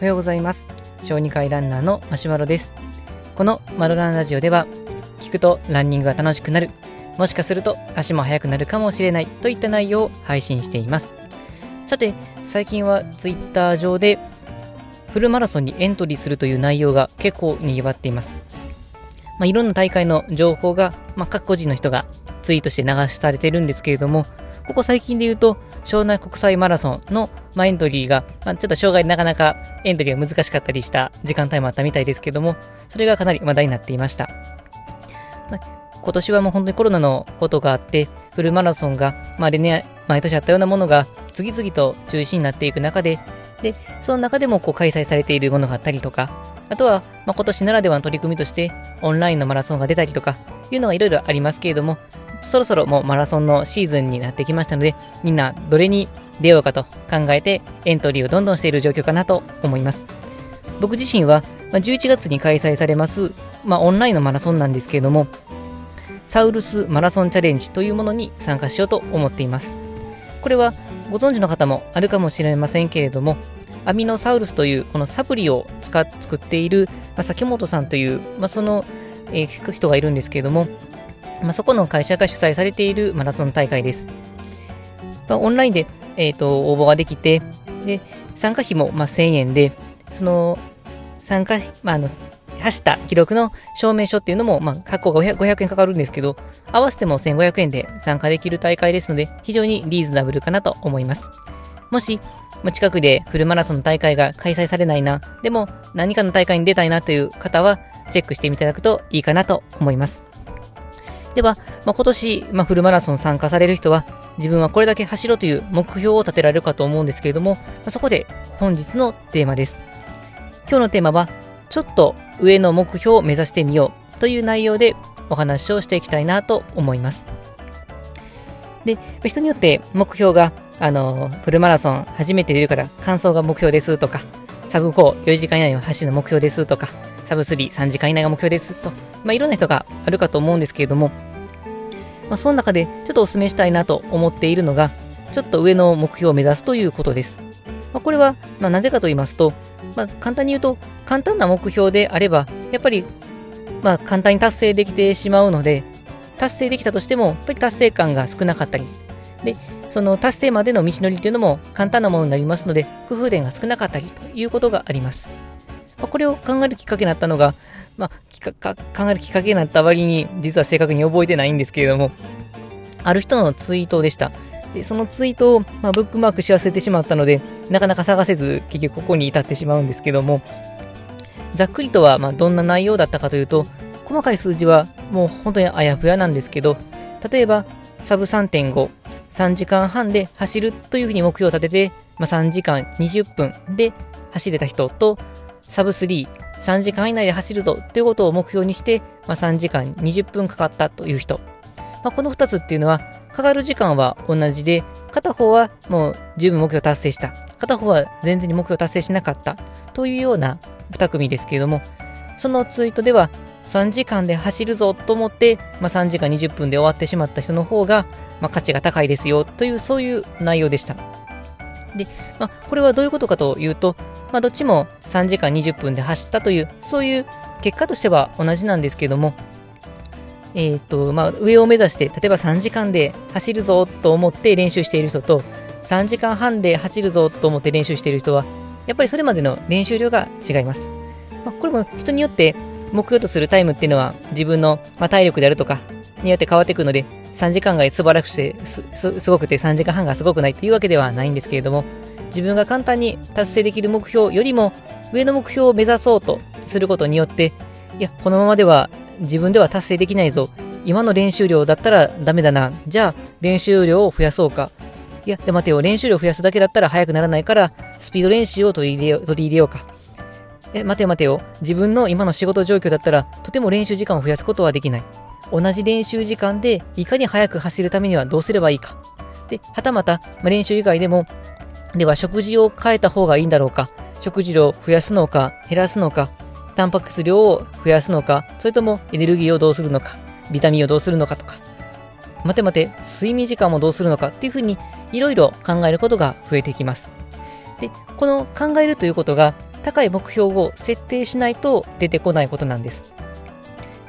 おはようございます。小児科医ランナーのマシュマロです。このマロランラジオでは聞くとランニングが楽しくなる。もしかすると足も速くなるかもしれない。といった内容を配信しています。さて最近は Twitter 上でフルマラソンにエントリーするという内容が結構賑わっています。まあ、いろんな大会の情報が、まあ、各個人の人がツイートして流されてるんですけれども、ここ最近で言うと、湘南国際マラソンの、まあ、エントリーが、まあ、ちょっと障害でなかなかエントリーが難しかったりした時間帯もあったみたいですけども、それがかなり話題になっていました。まあ、今年はもう本当にコロナのことがあって、フルマラソンが、まあ、例年毎年あったようなものが次々と中止になっていく中で、で、その中でもこう開催されているものがあったりとか、あとは、ま、今年ならではの取り組みとして、オンラインのマラソンが出たりとか、いうのがいろいろありますけれども、そろそろもうマラソンのシーズンになってきましたので、みんなどれに出ようかと考えてエントリーをどんどんしている状況かなと思います。僕自身は、ま11月に開催されます、まあ、オンラインのマラソンなんですけれども、サウルスマラソンチャレンジというものに参加しようと思っています。これはご存知の方もあるかもしれませんけれども、アミノサウルスというこのサプリを使作っている、まあ、崎本さんという、まあ、その、えー、人がいるんですけれども、まあ、そこの会社が主催されているマラソン大会です。まあ、オンラインで、えーと、応募ができて、で参加費も、まあ、1000円で、その参加、まあ、あの走った記録の証明書っていうのも、まあ、発行が 500, 500円かかるんですけど、合わせても1500円で参加できる大会ですので、非常にリーズナブルかなと思います。もし、近くでフルマラソンの大会が開催されないな、でも何かの大会に出たいなという方は、チェックしてみていただくといいかなと思います。では、まあ、今年、まあ、フルマラソン参加される人は、自分はこれだけ走ろうという目標を立てられるかと思うんですけれども、まあ、そこで本日のテーマです。今日のテーマは、ちょっと上の目標を目指してみようという内容でお話をしていきたいなと思います。で、人によって目標が、あの、フルマラソン初めて出るから完走が目標ですとか、サブ4、4時間以内の走るの目標ですとか、サブ3、3時間以内が目標ですと、まあ、いろんな人があるかと思うんですけれども、まあ、その中でちょっとお勧めしたいなと思っているのが、ちょっと上の目標を目指すということです。まあ、これは、まあ、なぜかと言いますと、まあ、簡単に言うと、簡単な目標であれば、やっぱり、まあ、簡単に達成できてしまうので、達成できたとしても、やっぱり達成感が少なかったり、で、その達成までの道のりというのも簡単なものになりますので、工夫点が少なかったりということがあります。まあ、これを考えるきっかけになったのが、まあ、きかか考えるきっかけになった割に、実は正確に覚えてないんですけれども、ある人のツイートでした。で、そのツイートを、まあ、ブックマークし忘れてしまったので、なかなか探せず、結局ここに至ってしまうんですけども、ざっくりとは、まあ、どんな内容だったかというと、細かい数字はもう本当にあやふやなんですけど、例えば、サブ3.5、3時間半で走るというふうに目標を立てて、まあ、3時間20分で走れた人と、サブ3、3時間以内で走るぞということを目標にして、まあ、3時間20分かかったという人。まあ、この2つっていうのは、かかる時間は同じで、片方はもう十分目標達成した。片方は全然に目標達成しなかったというような2組ですけれども、そのツイートでは3時間で走るぞと思って、まあ、3時間20分で終わってしまった人の方が、まあ、価値が高いですよというそういう内容でした。で、まあ、これはどういうことかというと、まあ、どっちも3時間20分で走ったという、そういう結果としては同じなんですけども、えっ、ー、と、まあ、上を目指して、例えば3時間で走るぞと思って練習している人と、3時間半で走るぞと思って練習している人は、やっぱりそれまでの練習量が違います。まあ、これも人によって目標とするタイムっていうのは自分の、まあ、体力であるとかによって変わってくるので、3時間が素晴らしくてす、すごくて3時間半がすごくないっていうわけではないんですけれども、自分が簡単に達成できる目標よりも上の目標を目指そうとすることによって、いや、このままでは自分では達成できないぞ。今の練習量だったらダメだな。じゃあ、練習量を増やそうか。いや、で待てよ、練習量増やすだけだったら速くならないから、スピード練習を取り入れよう取り入れようか。え、待てよ待てよ。自分の今の仕事状況だったら、とても練習時間を増やすことはできない。同じ練習時間で、いかに速く走るためにはどうすればいいか。で、はたまた、まあ、練習以外でも、では食事を変えた方がいいんだろうか？食事量を増やすのか、減らすのか？タンパク質量を増やすのか、それともエネルギーをどうするのか、ビタミンをどうするのかとか、待て待て、睡眠時間もどうするのか？っていうふうにいろいろ考えることが増えていきます。で、この考えるということが、高い目標を設定しないと出てこないことなんです。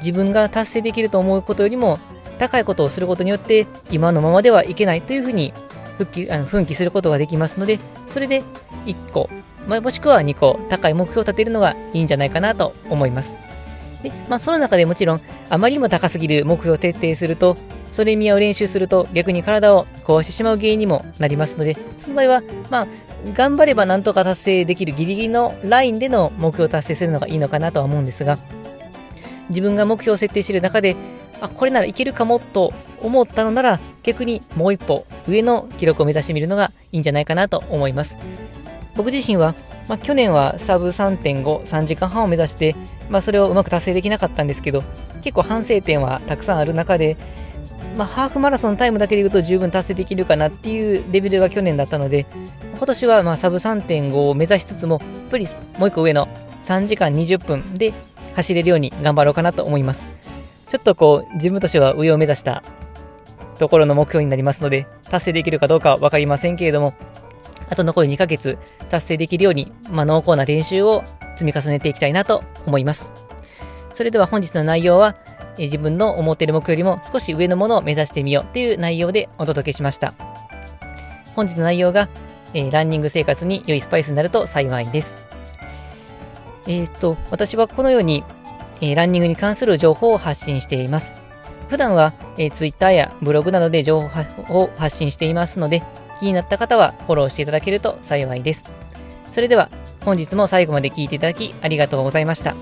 自分が達成できると思うことよりも高いことをすることによって今のままではいけないというふうに復帰あの奮起することができますのでそれで1個、まあ、もしくは2個高い目標を立てるのがいいんじゃないかなと思います。で、まあ、その中でもちろんあまりにも高すぎる目標を徹底するとそれに見合う練習すると逆に体を壊してしまう原因にもなりますのでその場合はまあ頑張ればなんとか達成できるギリギリのラインでの目標を達成するのがいいのかなとは思うんですが自分が目標を設定している中であこれならいけるかもと思ったのなら逆にもう一歩上の記録を目指してみるのがいいんじゃないかなと思います僕自身は、まあ、去年はサブ3.5、3時間半を目指して、まあ、それをうまく達成できなかったんですけど結構反省点はたくさんある中でまあ、ハーフマラソンのタイムだけで言うと十分達成できるかなっていうレベルが去年だったので、今年はまサブ3.5を目指しつつも、やっぱりもう一個上の3時間20分で走れるように頑張ろうかなと思います。ちょっとこう、自分としては上を目指したところの目標になりますので、達成できるかどうかは分かりませんけれども、あと残り2ヶ月達成できるように、まあ、濃厚な練習を積み重ねていきたいなと思います。それでは本日の内容は、え自分の思っている目標よりも少し上のものを目指してみようという内容でお届けしました。本日の内容が、えー、ランニング生活に良いスパイスになると幸いです。えっ、と、私はこのように、えー、ランニングに関する情報を発信しています。普段は、えー、Twitter やブログなどで情報を発信していますので、気になった方はフォローしていただけると幸いです。それでは、本日も最後まで聴いていただきありがとうございました。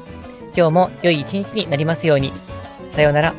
今日も良い一日になりますように。さようなら。